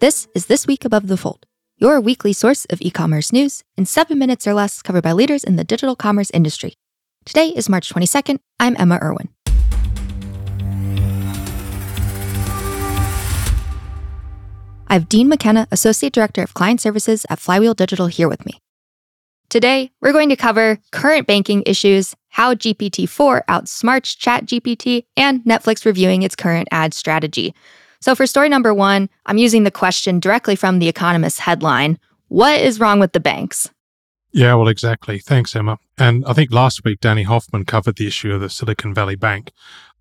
This is This Week Above the Fold, your weekly source of e commerce news in seven minutes or less covered by leaders in the digital commerce industry. Today is March 22nd. I'm Emma Irwin. I have Dean McKenna, Associate Director of Client Services at Flywheel Digital, here with me. Today, we're going to cover current banking issues, how GPT 4 outsmarts ChatGPT, and Netflix reviewing its current ad strategy. So, for story number one, I'm using the question directly from The Economist headline What is wrong with the banks? Yeah, well, exactly. Thanks, Emma. And I think last week, Danny Hoffman covered the issue of the Silicon Valley Bank,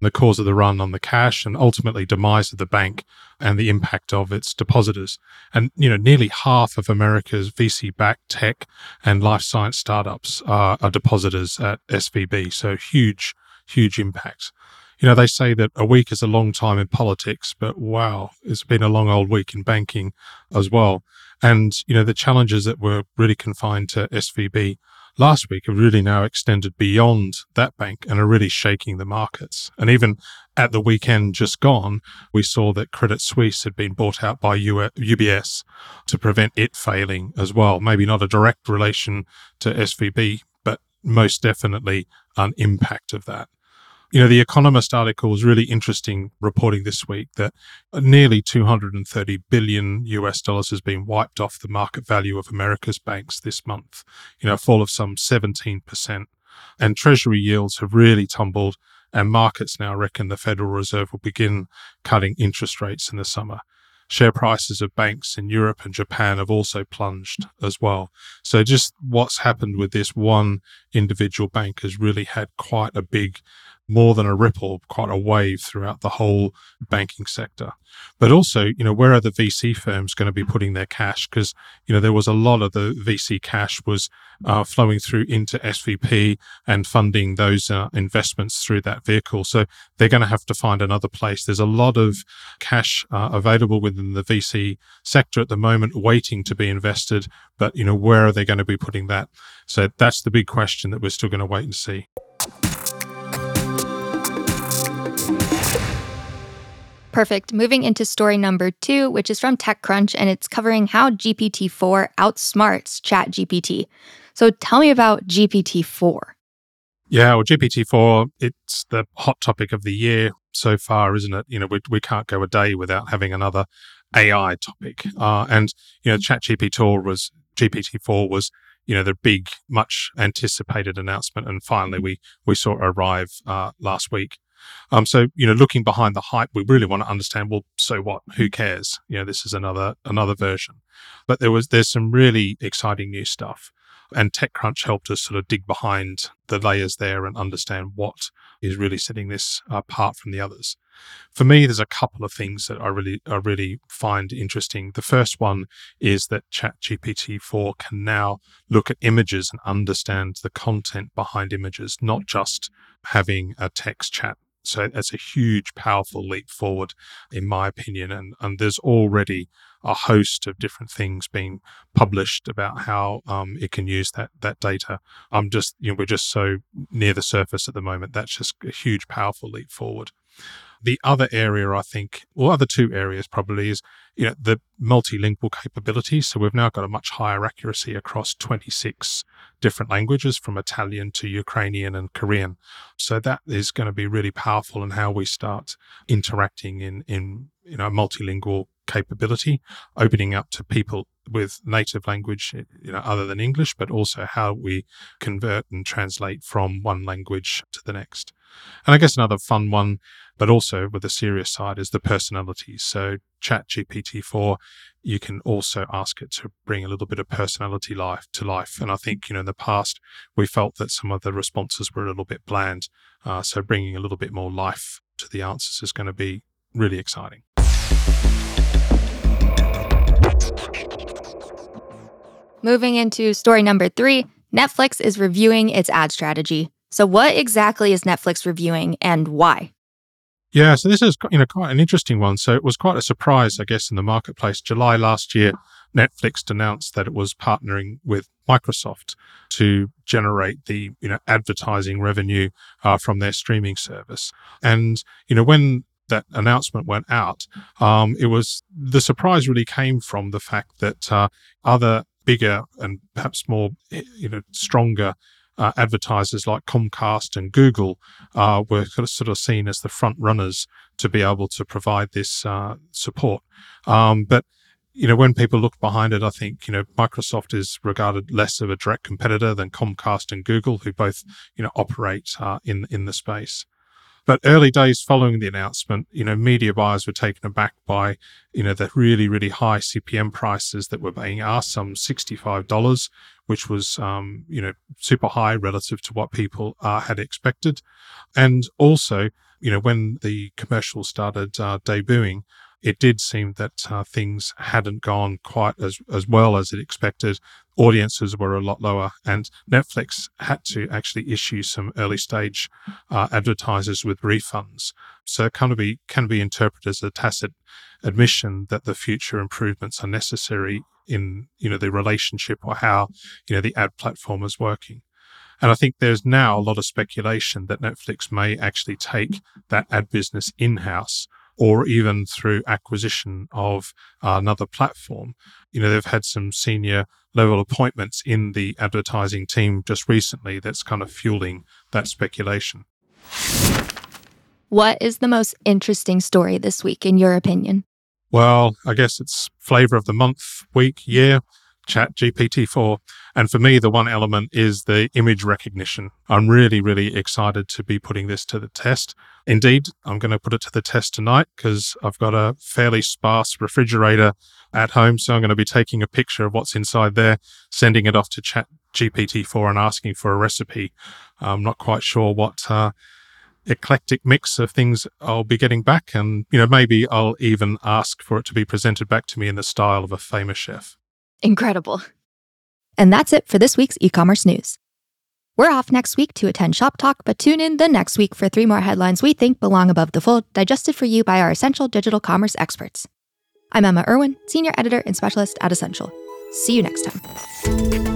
the cause of the run on the cash and ultimately demise of the bank and the impact of its depositors. And, you know, nearly half of America's VC backed tech and life science startups are, are depositors at SVB. So huge, huge impacts. You know, they say that a week is a long time in politics, but wow, it's been a long old week in banking as well. And, you know, the challenges that were really confined to SVB last week have really now extended beyond that bank and are really shaking the markets. And even at the weekend just gone, we saw that Credit Suisse had been bought out by UBS to prevent it failing as well. Maybe not a direct relation to SVB, but most definitely an impact of that. You know, the Economist article was really interesting reporting this week that nearly 230 billion US dollars has been wiped off the market value of America's banks this month, you know, a fall of some 17%. And Treasury yields have really tumbled, and markets now reckon the Federal Reserve will begin cutting interest rates in the summer. Share prices of banks in Europe and Japan have also plunged as well. So, just what's happened with this one individual bank has really had quite a big more than a ripple, quite a wave throughout the whole banking sector. But also, you know, where are the VC firms going to be putting their cash? Because, you know, there was a lot of the VC cash was uh, flowing through into SVB and funding those uh, investments through that vehicle. So they're going to have to find another place. There's a lot of cash uh, available within the VC sector at the moment waiting to be invested. But, you know, where are they going to be putting that? So that's the big question that we're still going to wait and see. Perfect. Moving into story number two, which is from TechCrunch, and it's covering how GPT 4 outsmarts ChatGPT. So tell me about GPT 4. Yeah, well, GPT 4, it's the hot topic of the year so far, isn't it? You know, we, we can't go a day without having another AI topic. Uh, and, you know, ChatGPT was, GPT 4 was, you know, the big, much anticipated announcement. And finally, we, we saw it arrive uh, last week. Um, so you know, looking behind the hype, we really want to understand. Well, so what? Who cares? You know, this is another another version. But there was there's some really exciting new stuff, and TechCrunch helped us sort of dig behind the layers there and understand what is really setting this apart from the others. For me, there's a couple of things that I really I really find interesting. The first one is that ChatGPT 4 can now look at images and understand the content behind images, not just having a text chat so that's a huge, powerful leap forward, in my opinion. And, and there's already a host of different things being published about how um, it can use that that data. I'm just, you know, we're just so near the surface at the moment. That's just a huge, powerful leap forward. The other area, I think, or other two areas probably is, you know, the multilingual capability. So we've now got a much higher accuracy across 26 different languages from Italian to Ukrainian and Korean. So that is going to be really powerful in how we start interacting in, in, you know, multilingual capability, opening up to people with native language, you know, other than English, but also how we convert and translate from one language to the next. And I guess another fun one, but also with a serious side, is the personalities. So Chat GPT 4, you can also ask it to bring a little bit of personality life to life. And I think, you know, in the past, we felt that some of the responses were a little bit bland. Uh, so bringing a little bit more life to the answers is going to be really exciting. Moving into story number three Netflix is reviewing its ad strategy. So, what exactly is Netflix reviewing and why? Yeah, so this is you know quite an interesting one. So it was quite a surprise, I guess, in the marketplace. July last year, Netflix announced that it was partnering with Microsoft to generate the you know advertising revenue uh, from their streaming service. And you know when that announcement went out, um, it was the surprise really came from the fact that uh, other bigger and perhaps more you know stronger uh, advertisers like Comcast and Google uh, were sort of seen as the front runners to be able to provide this uh, support. Um, but you know, when people look behind it, I think you know Microsoft is regarded less of a direct competitor than Comcast and Google, who both you know operate uh, in in the space. But early days following the announcement, you know, media buyers were taken aback by, you know, the really, really high CPM prices that were being asked, some $65, which was, um, you know, super high relative to what people uh, had expected. And also, you know, when the commercial started uh, debuting, it did seem that uh, things hadn't gone quite as, as well as it expected. Audiences were a lot lower, and Netflix had to actually issue some early stage uh, advertisers with refunds. So it of be can be interpreted as a tacit admission that the future improvements are necessary in you know the relationship or how you know the ad platform is working. And I think there's now a lot of speculation that Netflix may actually take that ad business in house or even through acquisition of another platform. You know, they've had some senior level appointments in the advertising team just recently that's kind of fueling that speculation. What is the most interesting story this week, in your opinion? Well, I guess it's flavor of the month, week, year. Chat GPT-4. And for me, the one element is the image recognition. I'm really, really excited to be putting this to the test. Indeed, I'm going to put it to the test tonight because I've got a fairly sparse refrigerator at home. So I'm going to be taking a picture of what's inside there, sending it off to Chat GPT-4 and asking for a recipe. I'm not quite sure what uh, eclectic mix of things I'll be getting back. And, you know, maybe I'll even ask for it to be presented back to me in the style of a famous chef. Incredible. And that's it for this week's e commerce news. We're off next week to attend Shop Talk, but tune in the next week for three more headlines we think belong above the fold, digested for you by our essential digital commerce experts. I'm Emma Irwin, Senior Editor and Specialist at Ascential. See you next time.